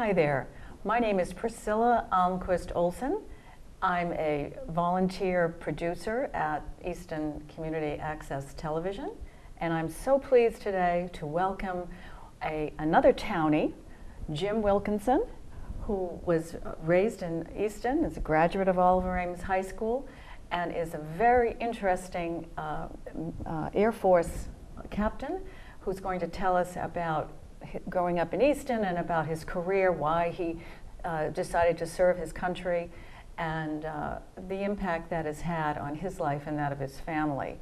Hi there. My name is Priscilla Almquist Olsen. I'm a volunteer producer at Easton Community Access Television, and I'm so pleased today to welcome a, another townie, Jim Wilkenson, who was raised in Easton, is a graduate of Oliver Ames High School, and is a very interesting uh, uh, Air Force captain who's going to tell us about growing up in Easton and about his career, why he uh, decided to serve his country, and uh, the impact that has had on his life and that of his family.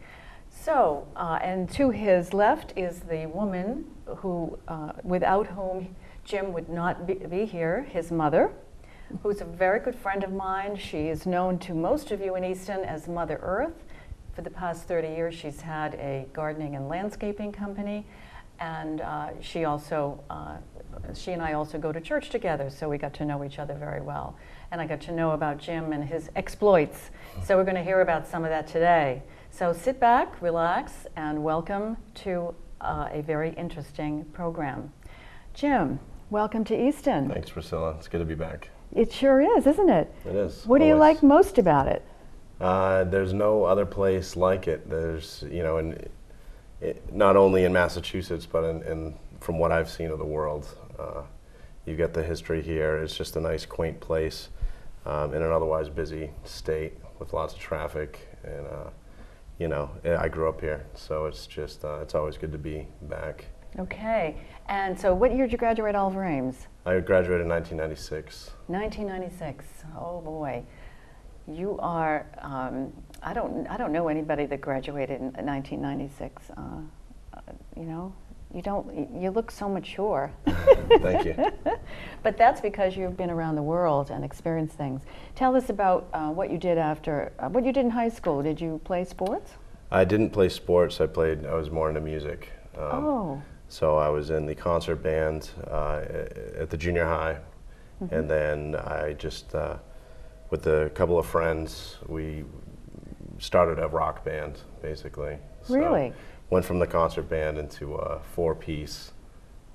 So, uh, and to his left is the woman who, uh, without whom Jim would not be, be here, his mother, who's a very good friend of mine. She is known to most of you in Easton as Mother Earth. For the past 30 years, she's had a gardening and landscaping company and uh, she also uh, she and I also go to church together, so we got to know each other very well. And I got to know about Jim and his exploits. So we're going to hear about some of that today. So sit back, relax, and welcome to uh, a very interesting program. Jim, welcome to Easton. Thanks, Priscilla. It's good to be back. It sure is, isn't it? It is. What always. do you like most about it? Uh, there's no other place like it. There's, you know, and it, not only in Massachusetts, but in, in, from what I've seen of the world. Uh, you get the history here. It's just a nice, quaint place um, in an otherwise busy state with lots of traffic. And, uh, you know, I grew up here, so it's just, uh, it's always good to be back. Okay. And so what year did you graduate Oliver Ames? I graduated in 1996. 1996. Oh, boy. You are, um, I, don't, I don't know anybody that graduated in 1996. Uh, uh, you know, you don't, you look so mature. Thank you. but that's because you've been around the world and experienced things. Tell us about uh, what you did after, uh, what you did in high school. Did you play sports? I didn't play sports. I played, I was more into music. Um, oh. So I was in the concert band uh, at the junior high. Mm -hmm. And then I just, uh, with a couple of friends, we started a rock band, basically. So really? Went from the concert band into a four-piece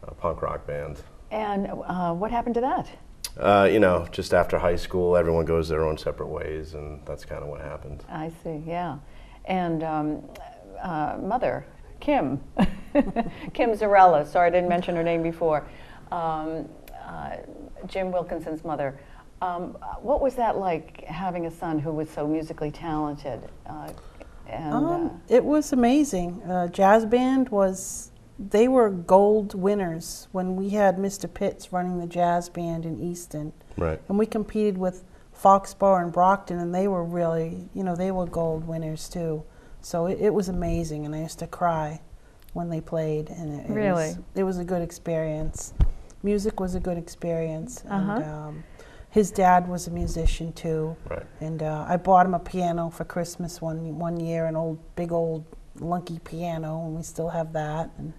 uh, punk rock band. And uh, what happened to that? Uh, you know, just after high school, everyone goes their own separate ways, and that's kind of what happened. I see, yeah. And um, uh, mother, Kim, Kim Zarella, sorry I didn't mention her name before, um, uh, Jim Wilkenson's mother. Um, what was that like having a son who was so musically talented? Uh, and, um, uh, it was amazing. Uh, jazz band was, they were gold winners when we had Mr. Pitts running the jazz band in Easton. Right. And we competed with Foxborough and Brockton, and they were really, you know, they were gold winners too. So it, it was amazing, and I used to cry when they played, and it, it really, was, it was a good experience. Music was a good experience, uh-huh. and um, his dad was a musician too. Right. And uh, I bought him a piano for Christmas one one year, an old big old lunky piano, and we still have that. And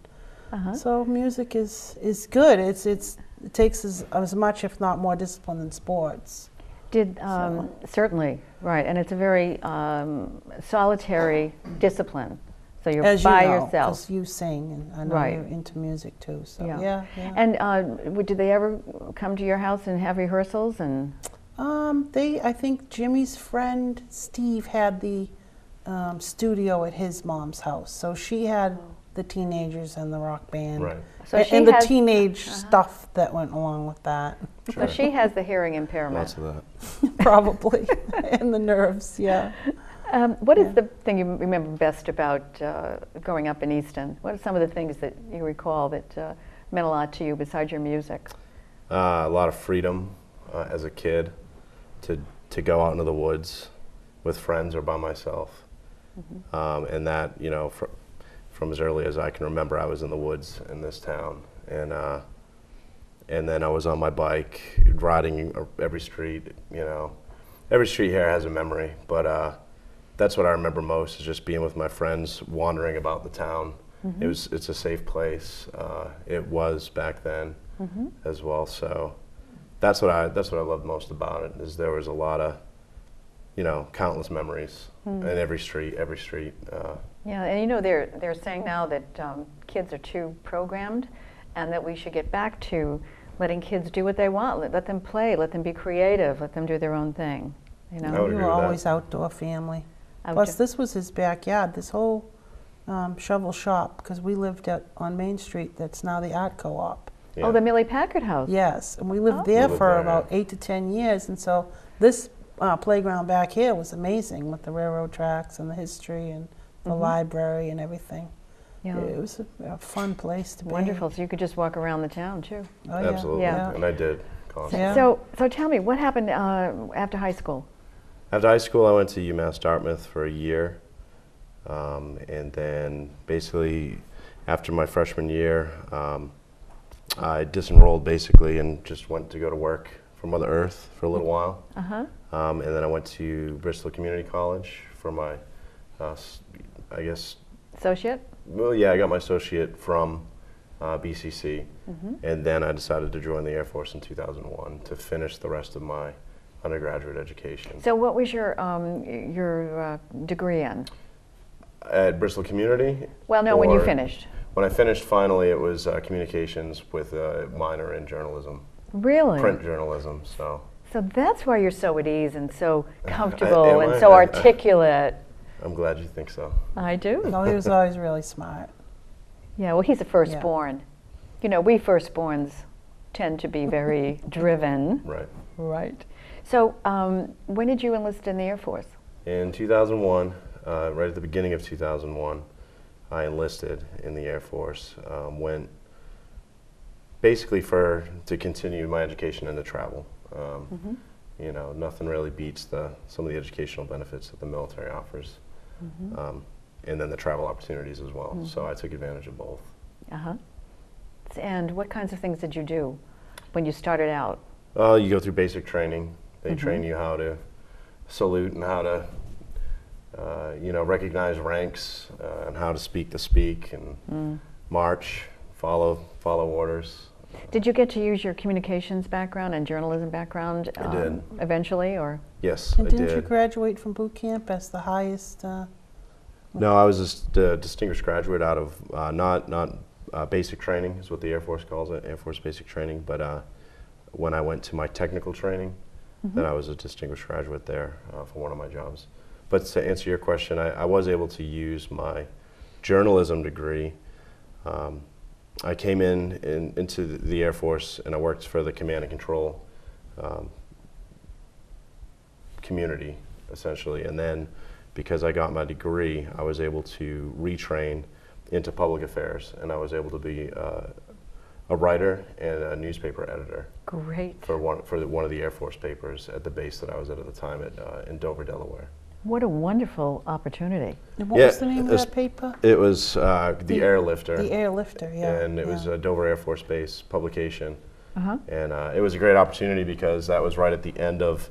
uh-huh. so music is is good. It's it's it takes as, as much, if not more, discipline than sports. Did um, so. certainly right, and it's a very um, solitary discipline. So you're As by you know, yourself. you sing, and I know right. you're into music too. So yeah, yeah. yeah. And uh, did they ever come to your house and have rehearsals? And um, they, I think Jimmy's friend Steve had the um, studio at his mom's house, so she had the teenagers and the rock band, right. so and, and the teenage uh -huh. stuff that went along with that. Sure. So she has the hearing impairment. Lots of that. Probably, and the nerves, yeah. Um, what yeah. is the thing you remember best about uh, growing up in Easton? What are some of the things that you recall that uh, meant a lot to you besides your music? Uh, a lot of freedom uh, as a kid to, to go out into the woods with friends or by myself. Mm-hmm. Um, and that, you know, fr- from as early as I can remember, I was in the woods in this town. And, uh, and then I was on my bike riding every street, you know. Every street here has a memory, but uh, that's what I remember most is just being with my friends, wandering about the town. Mm-hmm. It was it's a safe place. Uh, it was back then mm-hmm. as well. So that's what I that's what I loved most about it is there was a lot of you know countless memories mm. in every street, every street. Uh, yeah, and you know they're they're saying now that um, kids are too programmed, and that we should get back to letting kids do what they want. Let, let them play. Let them be creative. Let them do their own thing. You know. I would we were with that. always outdoor family. Outdoor- Plus, this was his backyard. This whole um, shovel shop, because we lived at, on Main Street. That's now the art co-op. Yeah. Oh, the Millie Packard House. Yes, and we lived Oh. there We lived for there, about eight to ten years, and so this uh, playground back here was amazing with the railroad tracks and the history and the Mhm. library and everything. Yeah. It was a, a fun place to be. Wonderful. So you could just walk around the town too. Oh, yeah. Absolutely. Yeah. And I did constantly. Yeah. So, so tell me, what happened uh, after high school? After high school, I went to UMass Dartmouth for a year. Um, and then basically, after my freshman year, um, I disenrolled basically and just went to go to work for Mother Earth for a little while. Uh huh. Um, and then I went to Bristol Community College for my, uh, I guess, Associate. well, yeah, I got my associate from uh, BCC. Mm-hmm. And then I decided to join the Air Force in 2001 to finish the rest of my undergraduate education. So, what was your um, your uh, degree in? At Bristol Community, Well, no, when you finished. when I finished finally, it was uh, communications with a minor in journalism, Really? print journalism. So So that's why you're so at ease and so comfortable I? and so I- I- articulate. I'm glad you think so. I do. No, he was always really smart. Yeah, well, he's a firstborn. You know, we firstborns tend to be very driven. Right. Right. So, um, when did you enlist in the Air Force? In 2001, uh, right at the beginning of 2001, I enlisted in the Air Force. Um, went basically for to continue my education and to travel. Um, You know, nothing really beats the some of the educational benefits that the military offers, um, and then the travel opportunities as well. So I took advantage of both. Uh huh. And what kinds of things did you do when you started out? Well, you go through basic training. They train you how to salute and how to, uh, you know, recognize ranks uh, and how to speak the speak and march, follow follow orders. Did you get to use your communications background and journalism background um, I did. eventually, or Yes, And I didn't did. you graduate from boot camp as the highest? Uh, no, I was a st- uh, distinguished graduate out of uh, not not uh, basic training is what the Air Force calls it, Air Force basic training. But uh, when I went to my technical training, then I was a distinguished graduate there uh, for one of my jobs. But to answer your question, I, I was able to use my journalism degree. Um, I came in, in into the Air Force and I worked for the command and control um, community, essentially. And then, because I got my degree, I was able to retrain into public affairs, and I was able to be uh, a writer and a newspaper editor great? for one for the, one of the Air Force papers at the base that I was at at the time at uh, in Dover, Delaware. What a wonderful opportunity. and what Yeah, was the name of that paper? It was uh, the, The- Airlifter, The Airlifter, yeah. and it was a Dover Air Force Base publication. Uh huh. and uh, it was a great opportunity because that was right at the end of,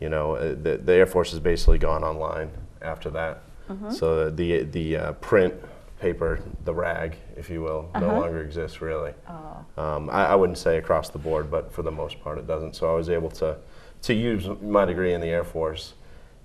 you know, uh, the, the Air Force has basically gone online after that. So the the uh, print paper, the rag, if you will, no Uh-huh. longer exists really. Oh. Um, I, I wouldn't say across the board, but for the most part, it doesn't. So I was able to to use my degree in the Air Force,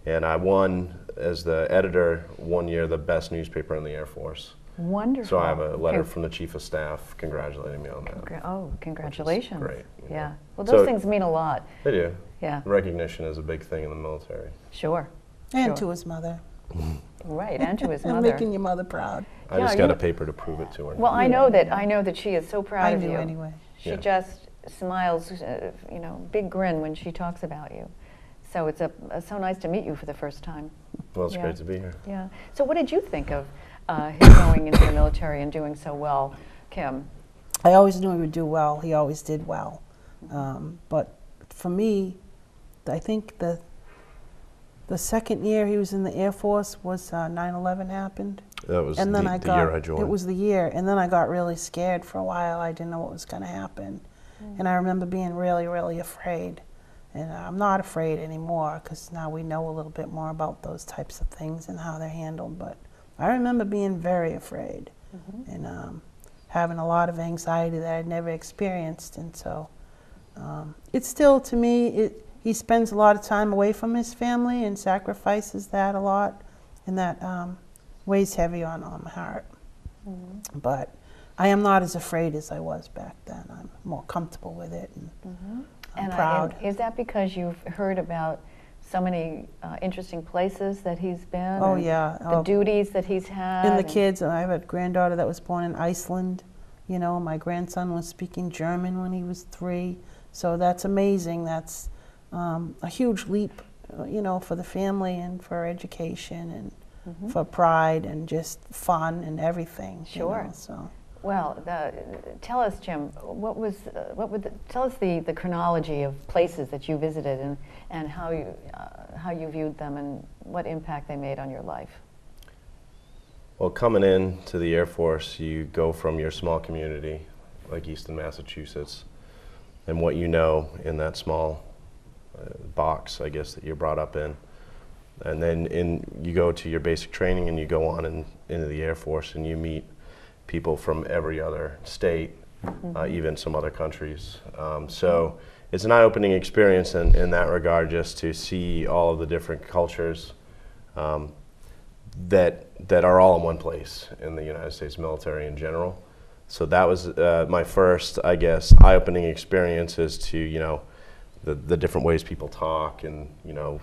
and I won as the editor one year the best newspaper in the Air Force. Wonderful. So I have a letter Con- from the chief of staff congratulating me on that. Congra- Oh, congratulations. great, Yeah. know. Well, those So- things mean a lot. They do. Yeah. Recognition is a big thing in the military. Sure. and sure. to his mother. Right, and to his mother. And making your mother proud. I Yeah, just got a paper to prove it to her. Well, I know that I know that she is so proud of you. I of do you. anyway. She Yeah. just smiles, uh, you know, big grin when she talks about you. So it's a, uh, so nice to meet you for the first time. well, it's yeah. great to be here. Yeah. So what did you think of uh, his going into the military and doing so well, Kim? I always knew he would do well. He always did well. Um, but for me, I think the the second year he was in the Air Force was uh, 9/11 happened, That was and then the, I the got year I joined. it was the year, and then I got really scared for a while. I didn't know what was going to happen, and I remember being really, really afraid. And I'm not afraid anymore because now we know a little bit more about those types of things and how they're handled. But I remember being very afraid and um, having a lot of anxiety that I'd never experienced. And so um, it's still, to me, it, he spends a lot of time away from his family and sacrifices that a lot. And that um, weighs heavy on, on my heart. But I am not as afraid as I was back then. I'm more comfortable with it, and I'm And I- proud. and is that because you've heard about so many uh, interesting places that he's been? Oh, yeah. The Oh. duties that he's had? and the and- kids, I have a granddaughter that was born in Iceland. You know, my grandson was speaking German when he was three. So that's amazing. That's um, a huge leap, uh, you know, for the family and for education and Mm-hmm. for pride and just fun and everything. you Sure. know, so. Well, the, tell us, Jim, what was, uh, what would, the, tell us the, the chronology of places that you visited and, and how, you, uh, how you viewed them and what impact they made on your life. Well, coming in to the Air Force, you go from your small community, like Easton, Massachusetts, and what you know in that small uh, box, I guess, that you're brought up in. And then in, you go to your basic training and you go on in, into the Air Force and you meet people from every other state, uh, even some other countries. Um, so it's an eye opening experience in, in that regard just to see all of the different cultures. Um, that that are all in one place in the United States military in general. So that was uh, my first, I guess, eye-opening experience as to you know the the different ways people talk and you know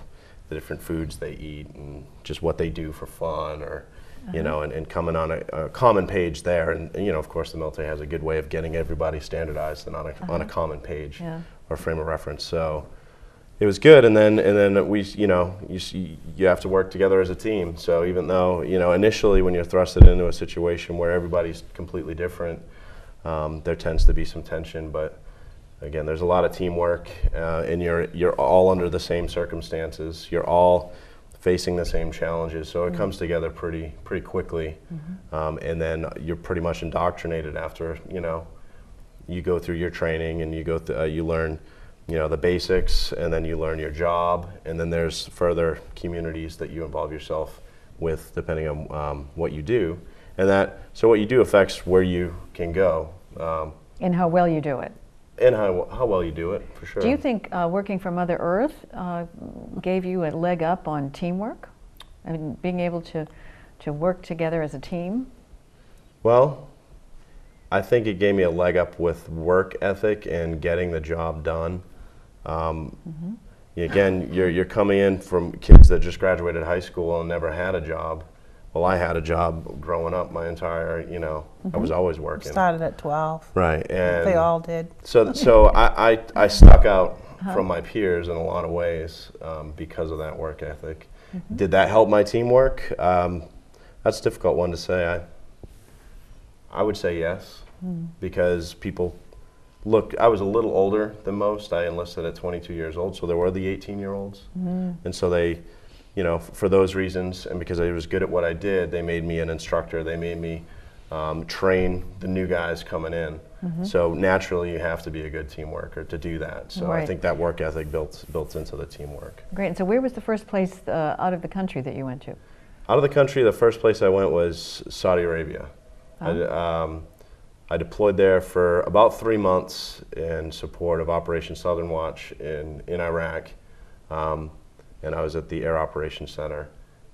the different foods they eat and just what they do for fun or you know and, and coming on a, a common page there. And, you know of course the military has a good way of getting everybody standardized and on a, on a common page Yeah. or frame of reference. So it was good. And then and then we you know you see, you have to work together as a team. So even though you know initially when you're thrusted into a situation where everybody's completely different um, there tends to be some tension. But again there's a lot of teamwork uh, and you're you're all under the same circumstances. You're all facing the same challenges. So it comes together pretty pretty quickly. Um, and then you're pretty much indoctrinated after you know you go through your training and you go th- uh, you learn you know the basics and then you learn your job. And then there's further communities that you involve yourself with depending on um, what you do. And that so what you do affects where you can go. Um, And how well you do it. And how, how well you do it for sure Do you think uh, working for Mother Earth uh, gave you a leg up on teamwork? I mean, being able to, to work together as a team? Well, I think it gave me a leg up with work ethic and getting the job done. Um, Again, you're, you're coming in from kids that just graduated high school and never had a job. Well, I had a job growing up my entire, you know, I was mm-hmm. always working. Started at 12. Right. And They all did. so, so I, I, I stuck out uh-huh. from my peers in a lot of ways um, because of that work ethic. Mm-hmm. Did that help my teamwork? Um, that's a difficult one to say. I, I would say yes, hmm. because people look. I was a little older than most. I enlisted at 22 years old, so there were the 18 year olds, mm-hmm. and so they, you know, for those reasons, and because I was good at what I did, they made me an instructor. They made me um, train the new guys coming in. So naturally, you have to be a good team worker to do that. So I think that work ethic built built into the teamwork. Great. And so, where was the first place uh, out of the country that you went to? Out of the country, the first place I went was Saudi Arabia. I, d- um, I deployed there for about three months in support of Operation Southern Watch in, in Iraq. Um, and I was at the Air Operations Center.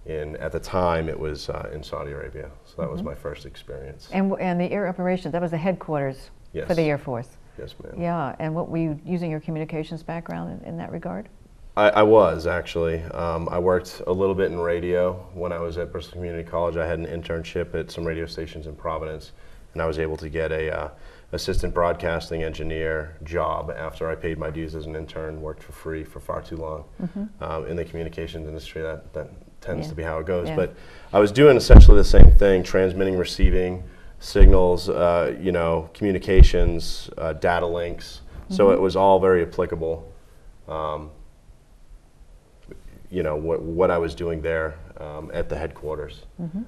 In, at the time, it was uh, in Saudi Arabia. So that was my first experience. And, w- and the air operations, that was the headquarters for the Air Force. Yes, ma'am. Yeah. And what were you using your communications background in, in that regard? I, I was actually. Um, I worked a little bit in radio when I was at Bristol Community College. I had an internship at some radio stations in Providence, and I was able to get a uh, assistant broadcasting engineer job after I paid my dues as an intern. Worked for free for far too long um, in the communications industry. That that tends Yeah. to be how it goes. Yeah. But I was doing essentially the same thing: transmitting, receiving signals, uh, you know, communications, uh, data links. So it was all very applicable um, you know what, what I was doing there um, at the headquarters.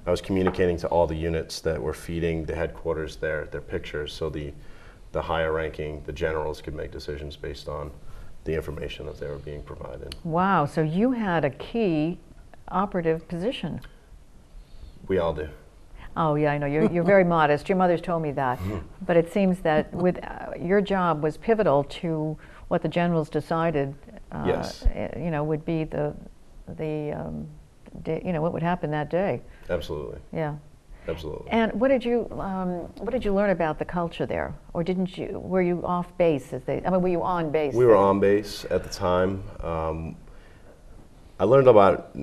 I was communicating to all the units that were feeding the headquarters their their pictures, so the the higher ranking, the generals could make decisions based on the information that they were being provided. Wow. So, you had a key operative position. We all do. Oh, yeah, I know. You're, you're very modest. Your mother's told me that. But it seems that with uh, your job was pivotal to what the generals decided, uh, Yes. eh, you know, would be the, the um, day, you know, what would happen that day. Absolutely, Yeah. absolutely. And what did you um, what did you learn about the culture there, or didn't you? Were you off base? As they, I mean, were you on base? We were on base at the time. Um, I learned about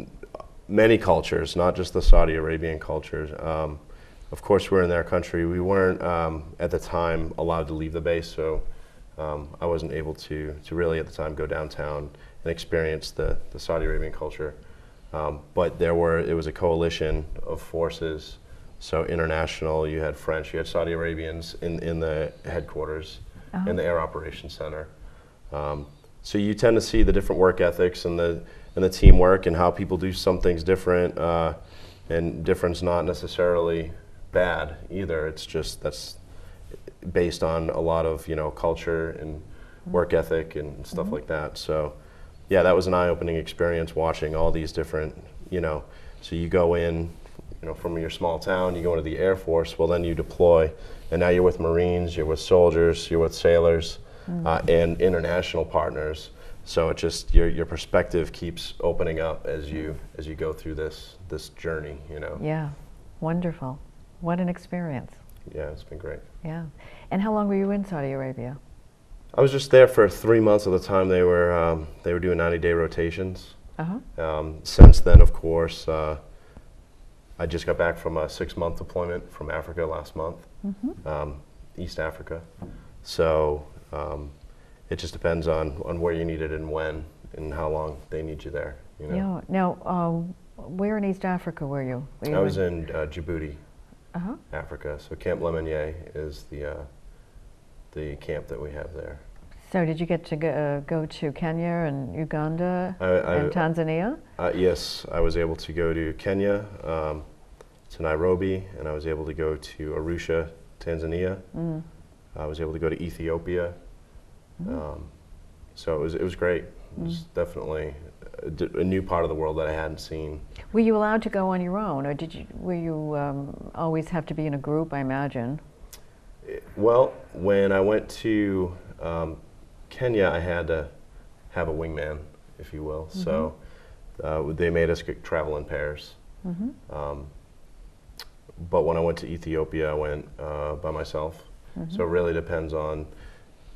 many cultures, not just the Saudi Arabian cultures. Um, of course, we're in their country. We weren't um, at the time allowed to leave the base, so um, I wasn't able to to really at the time go downtown and experience the, the Saudi Arabian culture. Um, but there were it was a coalition of forces, so international. You had French, you had Saudi Arabians in in the headquarters, in the Air Operations Center. Um, so you tend to see the different work ethics and the and the teamwork and how people do some things different, uh, and difference not necessarily bad either. It's just that's based on a lot of you know culture and work ethic and stuff like that. So yeah, that was an eye-opening experience watching all these different you know. So you go in, you know, from your small town, you go into the Air Force. Well, then you deploy, and now you're with Marines, you're with soldiers, you're with sailors, uh, and international partners. So it just your your perspective keeps opening up as you as you go through this this journey. You know. Yeah, wonderful. What an experience. Yeah, it's been great. Yeah. And how long were you in Saudi Arabia? I was just there for three months at the time. They were um, they were doing 90 day rotations. Uh huh. Um, since then, of course, uh, I just got back from a six month deployment from Africa last month, um, East Africa. So um, it just depends on, on where you need it and when and how long they need you there. You know? Yeah. Now, um, where in East Africa were you? Were you I was in uh, Djibouti, Uh huh. Africa. So Camp Lemonnier is the uh, the camp that we have there. So, did you get to go, uh, go to Kenya and Uganda I, I, and Tanzania? Uh, yes, I was able to go to Kenya, um, to Nairobi, and I was able to go to Arusha, Tanzania. Mm. I was able to go to Ethiopia. Um, so it was it was great. It was definitely a, d- a new part of the world that I hadn't seen. Were you allowed to go on your own, or did you? Were you um, always have to be in a group? I imagine. Well, when I went to um, Kenya, I had to have a wingman, if you will. So uh, they made us travel in pairs. Um, but when I went to Ethiopia, I went uh, by myself. So it really depends on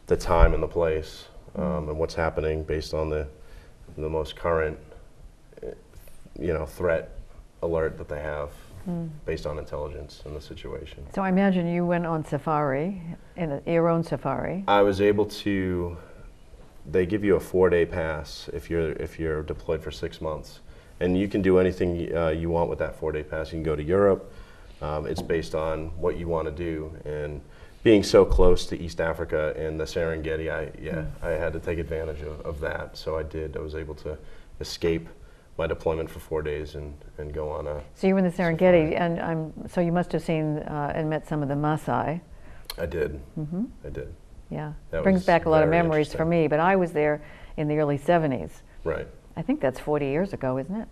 the time and the place um, and what's happening based on the the most current, eh, you know, threat alert that they have based on intelligence and the situation. So I imagine you went on safari, in a, your own safari. I was able to. They give you a four-day pass if you're if you're deployed for six months, and you can do anything uh, you want with that four-day pass. You can go to Europe. Um, it's based on what you want to do, and being so close to East Africa and the Serengeti, I yeah, I had to take advantage of, of that. So I did. I was able to escape my deployment for four days and, and go on a. So you were in the Safari. Serengeti, and I'm, so you must have seen uh, and met some of the Maasai. I did. I did. Yeah, That brings back a lot of memories for me. But I was there in the early '70s. Right. I think that's 40 years ago, isn't it?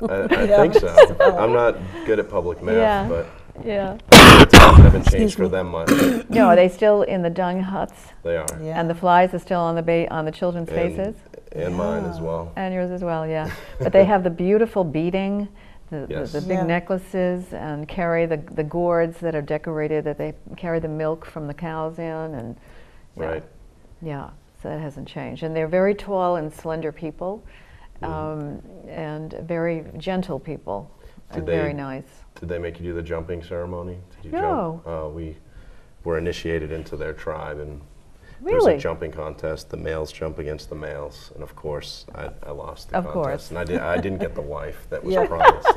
I, I Yeah. think so. I'm not good at public math, Yeah. but Yeah. the haven't changed for them much. No, are they still in the dung huts? They are. Yeah. And the flies are still on the ba- on the children's And, faces, and mine as well. and yours as well. Yeah, but they have the beautiful beading, the, Yes. the, the big Yeah. necklaces, and carry the the gourds that are decorated. That they carry the milk from the cows in, and yeah. Right. Yeah, so that hasn't changed. And they're very tall and slender people, Mm-hmm. um, and very gentle people, and Did very nice. Did they make you do the jumping ceremony? Did you No. jump? Uh, we were initiated into their tribe, and there Really? was a jumping contest. The males jump against the males, and of course, I, I lost the Of contest. course. And I, did, I didn't get the wife that was Yeah. promised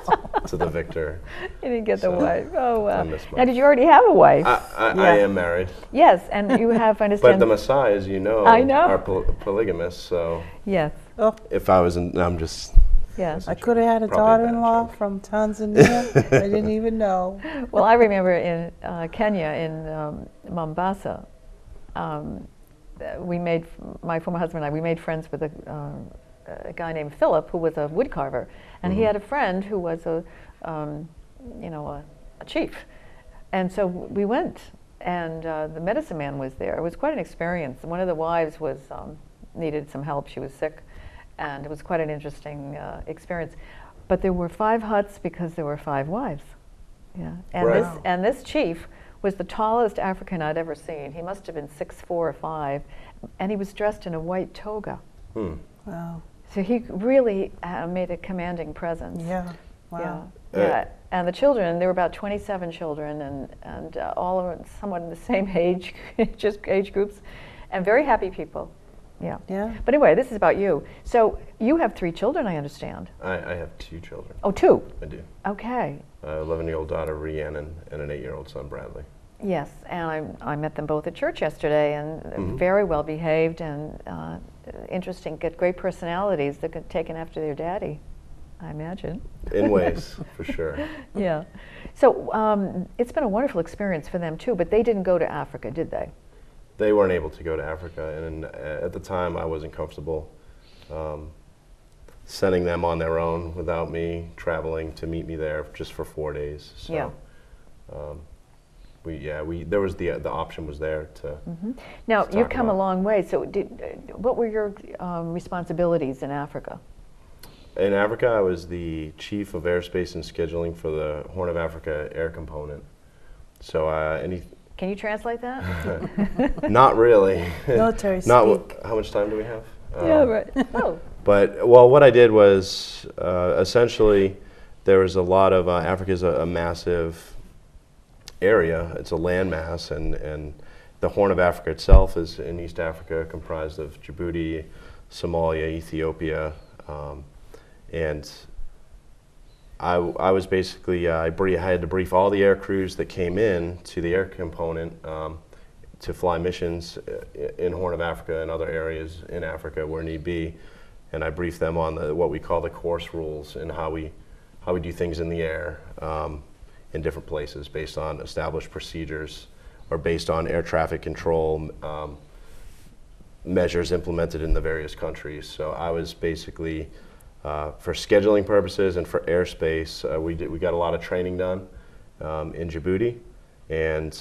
to the victor. You didn't get the wife. Oh, wow. missed Now, did you already have a wife? I, I, I am married, yes, and you have, I but the Maasai, as you know, I know. are poly- polygamous. So yes, Oh, if I was in, I'm just yes. I could have had a Probably a bad daughter-in-law joke. from Tanzania. I didn't even know. Well, I remember in uh, Kenya, in um, Mombasa, um, uh, we made, my former husband and I, we made friends with a, um, a guy named Philip who was a wood carver. And he had a friend who was a, um, you know, a, a chief. And so we went, and uh, the medicine man was there. It was quite an experience. One of the wives was um, needed some help. She was sick, and it was quite an interesting uh, experience. But there were five huts because there were five wives. Yeah. And this and this chief was the tallest African I'd ever seen. He must have been six four or five, and he was dressed in a white toga. Hmm. Wow. So he really uh, made a commanding presence. Yeah. Wow. Yeah. Uh, yeah. And the children, there were about 27 children, and, and uh, all are somewhat in the same age, just age groups, and very happy people. Yeah. Yeah. But anyway, this is about you. So you have three children, I understand. I, I have two children. Oh, two. I do. Okay. A 11 year old daughter, Rhiannon, and an 8 year old son, Bradley. Yes, and I, I met them both at church yesterday, and they're very well behaved and uh, interesting. got great personalities that get taken after their daddy, I imagine. In ways, for sure. Yeah. So um, it's been a wonderful experience for them too. But they didn't go to Africa, did they? They weren't able to go to Africa, and uh, at the time I wasn't comfortable um, sending them on their own without me traveling to meet me there just for four days. So, Yeah. um, we yeah we there was the the option was there to. Now Let's you've talk come a long way. So did, uh, what were your um, responsibilities in Africa? In Africa, I was the chief of airspace and scheduling for the Horn of Africa air component. So uh, any Can you translate that? not really. Military not speak. how much time do we have? yeah, Um, right. Oh, But well, what I did was uh, essentially there was a lot of uh, Africa is a, a massive area. It's a landmass, and and the Horn of Africa itself is in East Africa, comprised of Djibouti, Somalia, Ethiopia, um, and I, I was basically uh, I, brie- I had to brief all the air crews that came in to the air component um, to fly missions uh, in Horn of Africa and other areas in Africa where need be, and I briefed them on the, what we call the course rules and how we how we do things in the air um, in different places based on established procedures or based on air traffic control um, measures implemented in the various countries. So I was basically, uh, for scheduling purposes and for airspace, uh, we, did, we got a lot of training done um, in Djibouti. And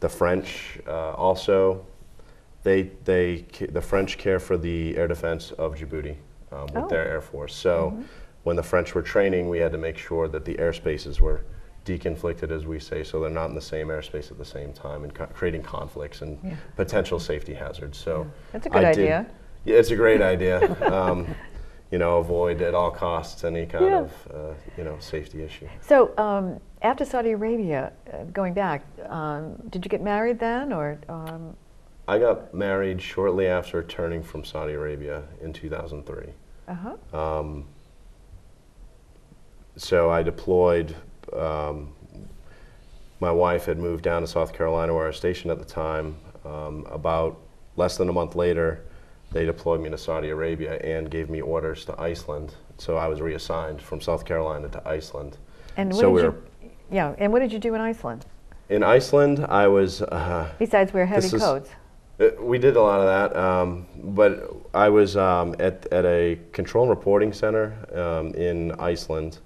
the French uh, also, they, they, the French care for the air defense of Djibouti um, with Oh. their air force. So when the French were training, we had to make sure that the airspaces were deconflicted, as we say, so they're not in the same airspace at the same time and co- creating conflicts and Yeah. potential safety hazards. So That's a good I did- idea. yeah, it's a great idea. Um, you know, avoid at all costs any kind Yeah. of uh, you know safety issue. So um, after Saudi Arabia, uh, going back, um, did you get married then, or um, I got married shortly after returning from Saudi Arabia in 2003. uh-huh. Um, so I deployed. Um, my wife had moved down to South Carolina, where I was stationed at the time. Um, about less than a month later, they deployed me to Saudi Arabia and gave me orders to Iceland. So I was reassigned from South Carolina to Iceland. And what So did we you? Yeah, and what did you do in Iceland In Iceland, I was. Uh, besides wear heavy This is- Uh, We did a lot of that, um, but I was um, at, at a control and reporting center um, in Iceland.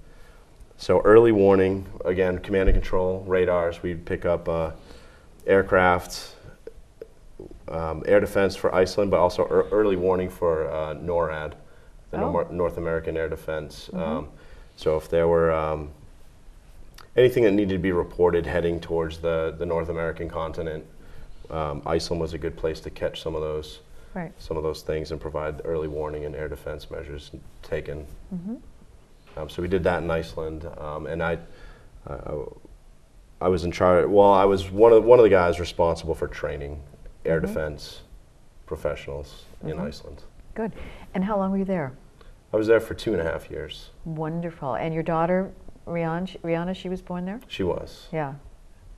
So early warning, again, command and control, radars, we'd pick up uh, aircraft, um, air defense for Iceland, but also ear early warning for uh, NORAD, the Oh. Nor- North American Air Defense. Um, so if there were um, anything that needed to be reported heading towards the, the North American continent, um, Iceland was a good place to catch some of those Right. some of those things and provide early warning and air defense measures taken. Um, so we did that in Iceland, um, and I, uh, I was in charge. Well, I was one of one of the guys responsible for training air defense professionals in Iceland. Good. And how long were you there? I was there for two and a half years. Wonderful. And your daughter, Rihanna, Rihanna, she was born there? She was. Yeah.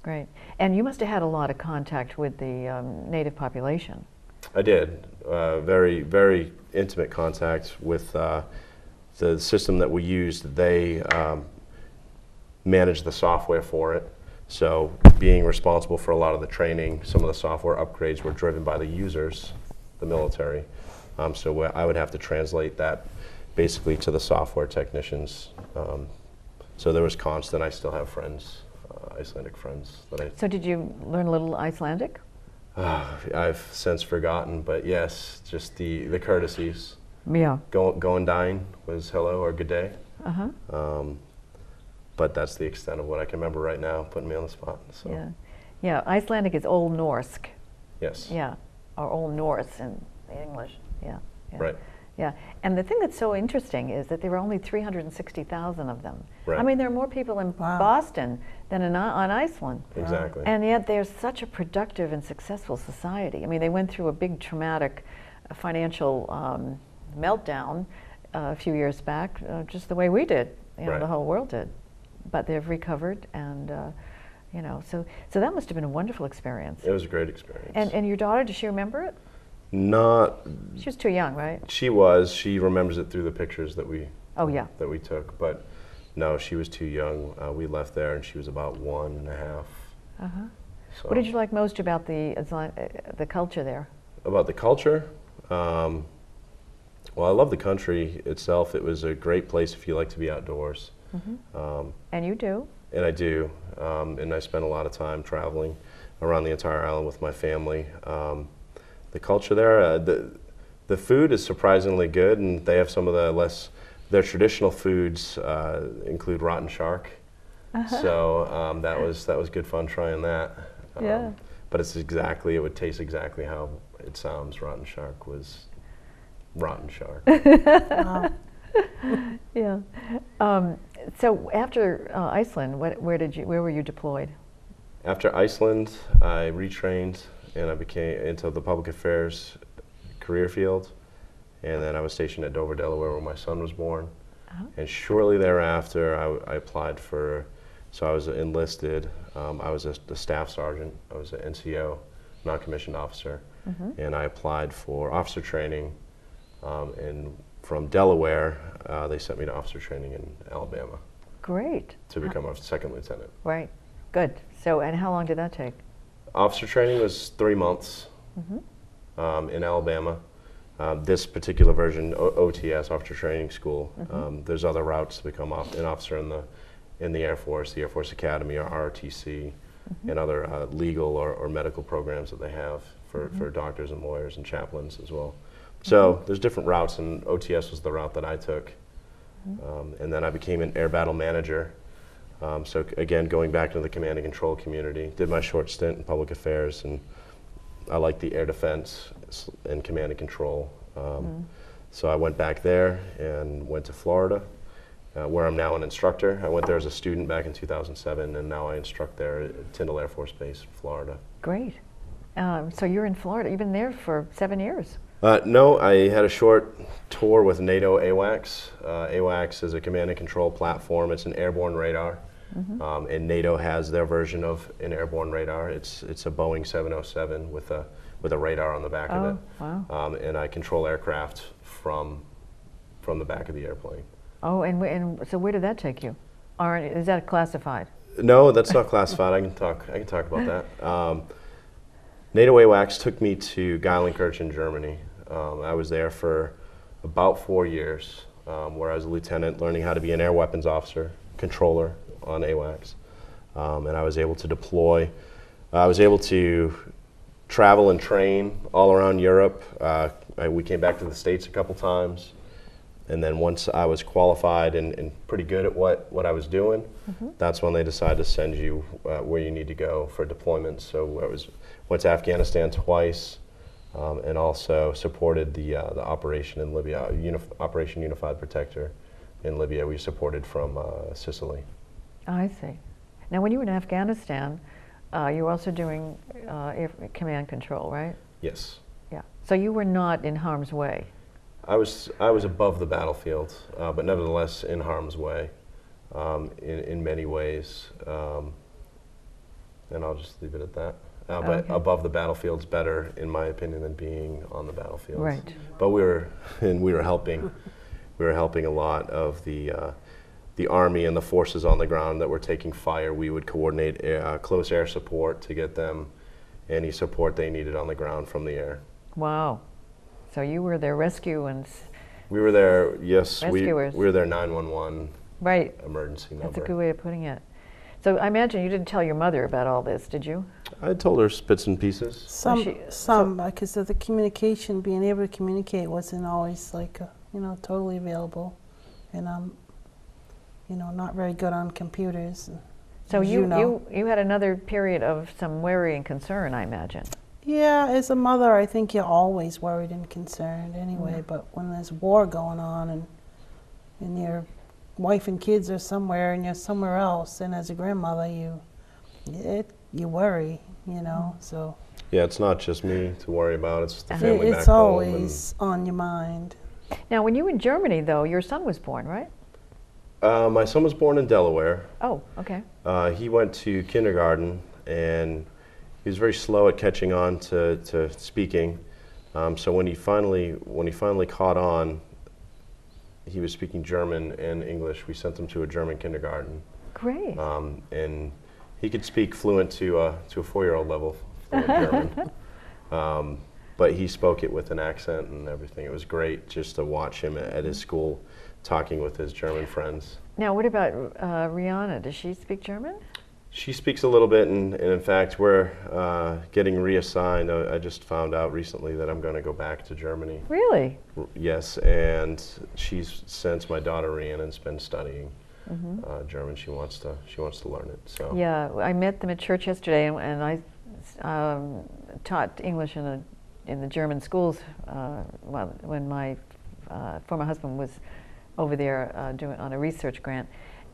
Great. And you must have had a lot of contact with the um, native population. I did. Uh, very, very intimate contact with uh, the system that we used. They um, managed the software for it. So, being responsible for a lot of the training, some of the software upgrades were driven by the users, the military. Um, so, I would have to translate that basically to the software technicians. Um, so, there was constant. I still have friends, uh, Icelandic friends that I So did you learn a little Icelandic? Ah, I've since forgotten, but yes, just the, the courtesies. Yeah. Go, going dine was hello or good day. Uh-huh. Um, but that's the extent of what I can remember right now, putting me on the spot. So, Yeah. Yeah, Icelandic is Old Norse. yes. Yeah, or Old Norse in English. Yeah. yeah. Right. Yeah, and the thing that's so interesting is that there are only 360,000 of them. Right. I mean, there are more people in Wow. Boston than in, on Iceland. Exactly. And yet they're such a productive and successful society. I mean, they went through a big traumatic uh, financial um, meltdown uh, a few years back, uh, just the way we did, you know, Right. the whole world did. But they've recovered, and uh, you know, so so that must have been a wonderful experience. it was a great experience. And and your daughter, does she remember it? Not, She was too young, right? she was. She remembers it through the pictures that we Oh yeah. that we took, but no, she was too young. Uh, we left there, and she was about one and a half. Uh-huh. So. What did you like most about the uh, the culture there? about the culture? Um, well, I love the country itself. It was a great place if you like to be outdoors, um, And you do. and I do. Um, and I spent a lot of time traveling around the entire island with my family. Um, the culture there, uh, the the food is surprisingly good, and they have some of the less their traditional foods uh, include rotten shark. So um, that was that was good fun trying that. Um, Yeah. But it's exactly it would taste exactly how it sounds. Rotten shark was rotten shark. Wow. Yeah. Um, so after uh, Iceland, what, where did you? Where were you deployed? After Iceland, I retrained and I became into the public affairs career field. And then I was stationed at Dover, Delaware, where my son was born. Uh-huh. And shortly thereafter, I applied for, so I was enlisted. Um, I was a, a staff sergeant. I was an NCO, non-commissioned officer. And I applied for officer training. Um, and from Delaware, uh, they sent me to officer training in Alabama Great. to become a second lieutenant. Right. Good. So, and how long did that take? Officer training was three months um, in Alabama. Um, this particular version, o- OTS, Officer Training School. Um, there's other routes to become off- an officer in the in the Air Force, the Air Force Academy, or ROTC, and other uh, legal or, or medical programs that they have for, for doctors and lawyers and chaplains as well. So there's different routes, and OTS was the route that I took. Um, and then I became an air battle manager. Um, so again, going back to the command and control community, did my short stint in public affairs, and I like the air defense and command and control. Um, So I went back there and went to Florida, uh, where I'm now an instructor. I went there as a student back in 2007, and now I instruct there at Tyndall Air Force Base, Florida. Great. Um, so you're in Florida. You've been there for seven years. Uh, no, I had a short tour with NATO AWACS. Uh, AWACS is a command and control platform. It's an airborne radar, um, and NATO has their version of an airborne radar. It's it's a Boeing 707 with a with a radar on the back of Oh, it. wow. Um, and I control aircraft from from the back of the airplane. Oh, and, and so where did that take you? Or is that classified? No, that's not classified. I can talk. I can talk about that. Um, NATO AWACS took me to Geilenkirchen, Germany. Um, I was there for about four years, um, where I was a lieutenant, learning how to be an air weapons officer, controller on AWACS, um, and I was able to deploy. I was able to travel and train all around Europe. Uh, I, we came back to the states a couple times. And then once I was qualified and, and pretty good at what, what I was doing, that's when they decided to send you uh, where you need to go for deployment. So I was went to Afghanistan twice, um, and also supported the uh, the operation in Libya, Unif- Operation Unified Protector in Libya. We supported from uh, Sicily. I see. Now, when you were in Afghanistan, uh, you were also doing uh, air, command control, right? Yes, Yeah. So you were not in harm's way. I was I was above the battlefield, uh, but nevertheless in harm's way, um, in in many ways. Um, and I'll just leave it at that. Uh, but Okay. above the bafield's better, in my opinion, than being on the battlefield. Right. But we were and we were helping. we were helping a lot of the. Uh, the army and the forces on the ground that were taking fire, we would coordinate air, uh, close air support to get them any support they needed on the ground from the air. Wow. So you were their rescue and We were there, yes, we, Rescuers. we were there 911 right. emergency number. That's a good way of putting it. So I imagine you didn't tell your mother about all this, did you? I told her bits and pieces. Some, she- some, because of the communication, being able to communicate wasn't always like, uh, you know, totally available. And um, you know, not very good on computers. So you, you know. you, you had another period of some worry and concern, I imagine. Yeah, as a mother, I think you're always worried and concerned anyway. Mm. But when there's war going on and and your wife and kids are somewhere and you're somewhere else, and as a grandmother, you it you worry, you know. Mm. So Yeah, it's not just me to worry about. It's the it, family back it's home. and- always on your mind. Now, when you were in Germany, though, your son was born, right? Uh, my son was born in Delaware. Oh, okay. Uh, he went to kindergarten and he was very slow at catching on to, to speaking. Um, so when he finally when he finally caught on, he was speaking German and English. We sent him to a German kindergarten, Great. um, and he could speak fluent to uh, to a four year old level German. Um, but he spoke it with an accent and everything. It was great just to watch him at, at his school talking with his German friends. Now, what about uh, Rhiannon? Does she speak German? She speaks a little bit, and, and in fact, we're uh, getting reassigned. I, I just found out recently that I'm going to go back to Germany. Really? R- Yes, and she's since my daughter Rhiannon's been studying uh, German. She wants to she wants to learn it. So. Yeah, I met them at church yesterday, and, and I um, taught English in, a, in the German schools uh, well, when my uh, former husband was over there uh, doing on a research grant,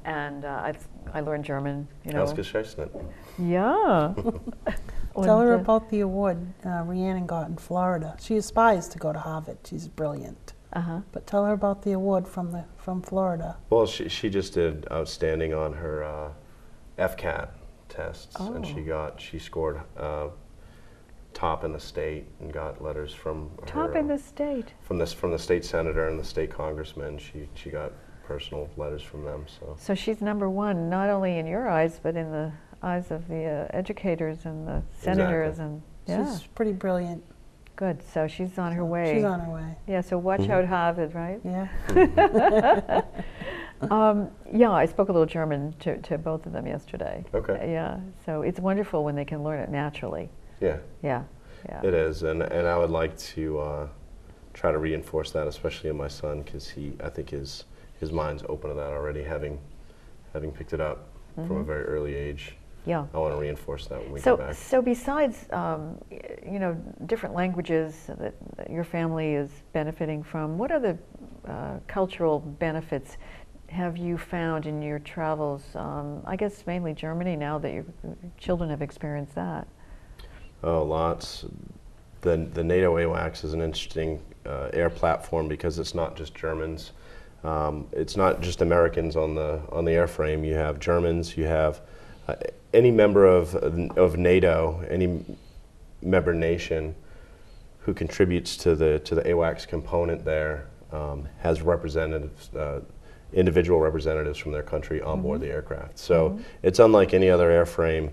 and uh, I, I learned German. You know, Ausgezeichnet. yeah. Tell her about the award uh, Rhiannon got in Florida. She aspires to go to Harvard. She's brilliant. Uh-huh. But tell her about the award from the from Florida. Well, she she just did outstanding on her uh, FCAT tests, and she Oh. got she scored uh, top in the state and got letters from Top her, in uh, the state. from this from the state senator and the state congressman. She she got personal letters from them. So So she's number one, not only in your eyes, but in the eyes of the uh, educators and the senators and yeah, She's pretty brilliant. good. So she's on her way. She's on her way. Yeah, so watch Mhm. out Harvard, right? Yeah. um, yeah, I spoke a little German to, to both of them yesterday. Okay. Yeah, so it's wonderful when they can learn it naturally. yeah, Yeah, yeah. it is, and and I would like to uh, try to reinforce that, especially in my son, because he I think his his mind's open to that already, having having picked it up from a Mhm. very early age. Yeah. I want to reinforce that when we So, get back. so besides, um, you know, different languages that, that your family is benefiting from, what other uh, cultural benefits have you found in your travels? Um, I guess mainly Germany now that your children have experienced that. Oh, lots. The, the NATO AWACS is an interesting uh, air platform because it's not just Germans. Um, it's not just Americans on the on the airframe. You have Germans. You have uh, any member of of NATO, any member nation who contributes to the to the AWACS component there um, has representatives, uh, individual representatives from their country on board the aircraft. So it's unlike any other airframe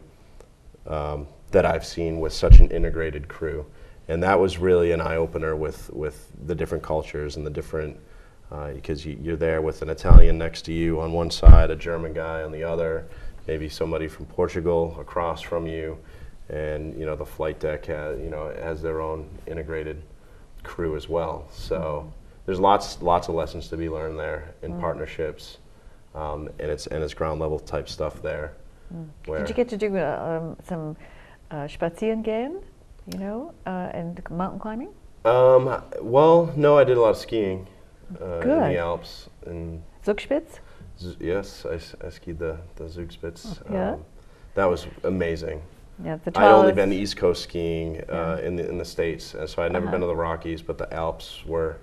um, that I've seen with such an integrated crew. And that was really an eye opener with, with the different cultures and the different, because you, you're there with an Italian next to you on one side, a German guy on the other, maybe somebody from Portugal across from you. And, you know, the flight deck has, you know, has their own integrated crew as well. So there's lots, lots of lessons to be learned there in partnerships. Um, and it's, and it's ground level type stuff there. where- Did you get to do uh, um, some uh, Spazierengehen, you know, uh, and mountain climbing? Um, well, no, I did a lot of skiing uh, in the Alps, and Zugspitz? Z- yes, I skied the the Zugspitz. Yeah? Um, that was amazing. Yeah, the I'd only been East Coast skiing uh, Yeah. in the in the states, and so I'd never Uh-huh. been to the Rockies, but the Alps were,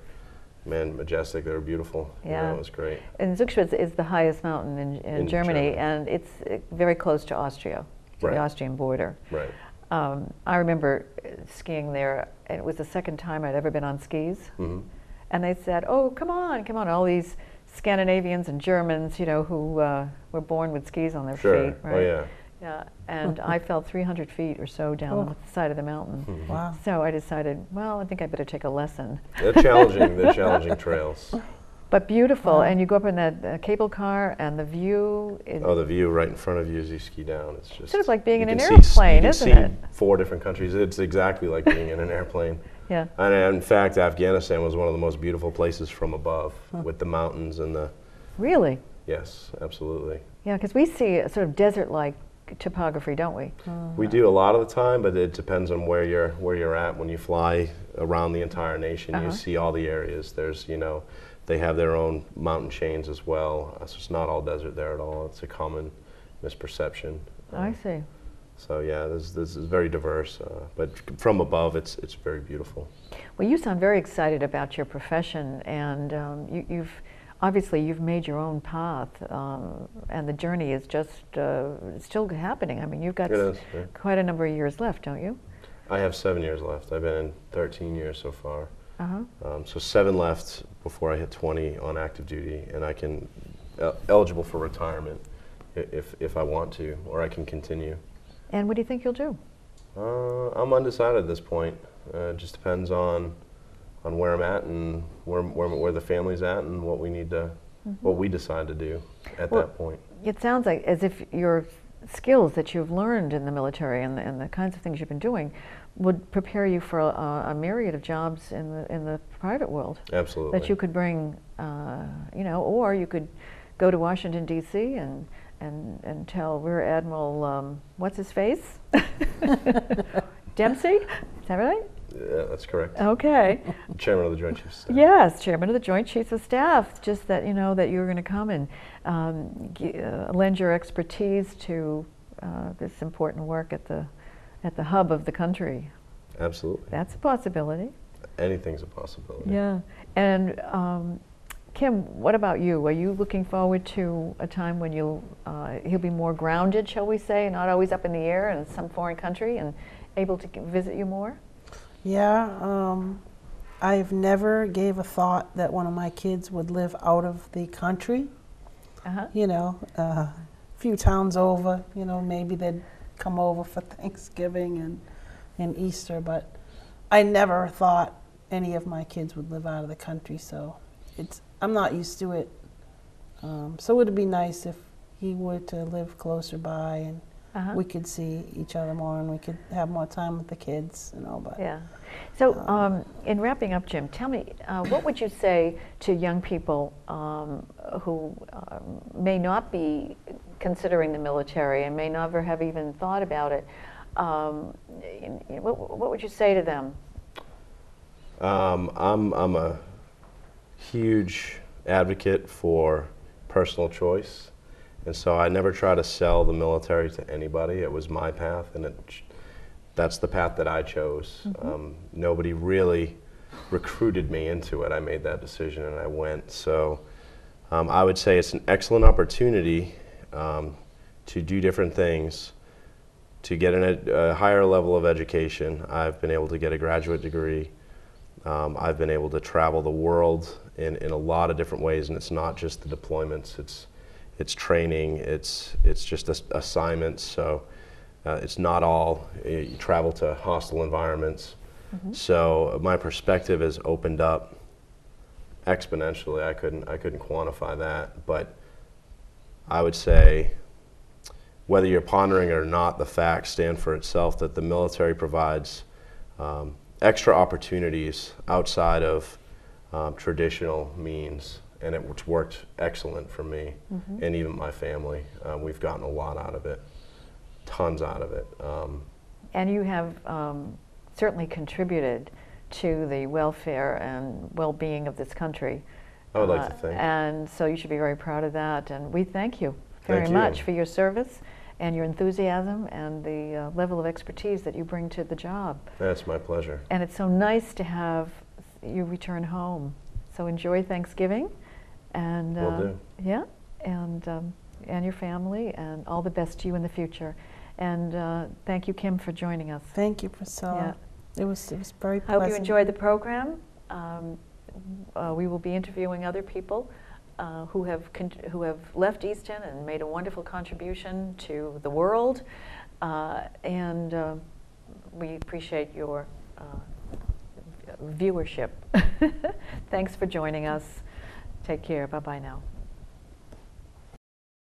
man, majestic. They were beautiful. You know, Yeah. it was great. And Zugspitz is the highest mountain in, in, In Germany, Germany. and it's uh, very close to Austria, to Right. the Austrian border. Right. Um, I remember skiing there, and it was the second time I'd ever been on skis. hmm And they said, "Oh, come on, come on!" All these Scandinavians and Germans, you know, who uh, were born with skis on their Sure. feet, right? Oh yeah. Yeah. And I fell 300 feet or so down Oh. the side of the mountain. Mhm. Wow. So I decided, well, I think I better take a lesson. They're challenging. They're challenging trails. But beautiful, Wow. and you go up in that uh, cable car, and the view is Oh, the view right in front of you as you ski down. It's just Sort of like being in an airplane, isn't see it? Four different countries. It's exactly like being in an airplane. yeah. And in fact, Afghanistan was one of the most beautiful places from above, with the mountains and the Really? Yes, absolutely. Yeah, because we see a sort of desert-like topography, don't we? We do a lot of the time, but it depends on where you're where you're at. When you fly around the entire nation, Uh-huh. you see all the areas. There's you know, they have their own mountain chains as well. Uh, So it's not all desert there at all. It's a common misperception. I Uh, see. So yeah, this this is very diverse. Uh, but from above, it's it's very beautiful. Well, you sound very excited about your profession, and um, you, you've obviously you've made your own path, um, and the journey is just uh, still happening. I mean, you've got is, yeah. quite a number of years left, don't you? I have seven years left. I've been in 13 years so far. Uh huh. Um, so seven left before I hit 20 on active duty, and I can el- eligible for retirement if if I want to, or I can continue. And what do you think you'll do? Uh, I'm undecided at this point. Uh, it just depends on on where I'm at and where, where where the family's at and what we need to what we decide to do at Well- that point. It sounds like as if your skills that you've learned in the military and the, and the kinds of things you've been doing would prepare you for a, a myriad of jobs in the in the private world. Absolutely. that you could bring, uh, you know, or you could go to Washington D.C. and and and tell Rear Admiral um, what's his face, Dempsey, is that right? Yeah, that's correct. Okay. Chairman of the Joint Chiefs. of Staff. Yes, Chairman of the Joint Chiefs of Staff. Just that you know that you're going to come and um, g- uh, lend your expertise to uh, this important work at the at the hub of the country. Absolutely. That's a possibility. Anything's a possibility. Yeah. And um, Kim, what about you? Are you looking forward to a time when you'll uh, he'll be more grounded, shall we say, not always up in the air in some foreign country, and able to visit you more? Yeah, um, I've never gave a thought that one of my kids would live out of the country. Uh-huh. You know, uh, a few towns over. You know, maybe they'd come over for Thanksgiving and and Easter, but I never thought any of my kids would live out of the country. So it's I'm not used to it. Um, so it'd be nice if he were to live closer by and Uh-huh. we could see each other more and we could have more time with the kids, you know. But Yeah. So, um, in wrapping up, Jim, tell me, uh, what would you say to young people um, who um, may not be considering the military and may never have even thought about it? Um, in- in- what, what would you say to them? Um, I'm, I'm a huge advocate for personal choice. And so I never try to sell the military to anybody. It was my path, and it, that's the path that I chose. Um, nobody really recruited me into it. I made that decision and I went. So um, I would say it's an excellent opportunity um, to do different things, to get an ed- a higher level of education. I've been able to get a graduate degree. Um, I've been able to travel the world in, in a lot of different ways, and it's not just the deployments. It's it's training. It's it's just ass- assignments. So uh, it's not all you travel to hostile environments. So my perspective has opened up exponentially. I couldn't I couldn't quantify that, but I would say whether you're pondering it or not, the facts stand for itself that the military provides um, extra opportunities outside of um, traditional means, and it, it's worked excellent for me and even my family. Um, we've gotten a lot out of it, tons out of it. Um, And you have um, certainly contributed to the welfare and well-being of this country. I would like Uh, to think. And so you should be very proud of that. And we thank you very Thank you. much for your service and your enthusiasm and the uh, level of expertise that you bring to the job. That's my pleasure. And it's so nice to have you return home. So enjoy Thanksgiving, and Will uh, do. yeah, and um, and your family, and all the best to you in the future. And uh, thank you, Kim, for joining us. thank you, Priscilla. It was it was very I pleasant. hope you enjoyed the program. Um, uh, we will be interviewing other people uh, who have con- who have left Easton and made a wonderful contribution to the world, uh, and uh, we appreciate your uh, viewership. Thanks for joining us. Take care. Bye bye now.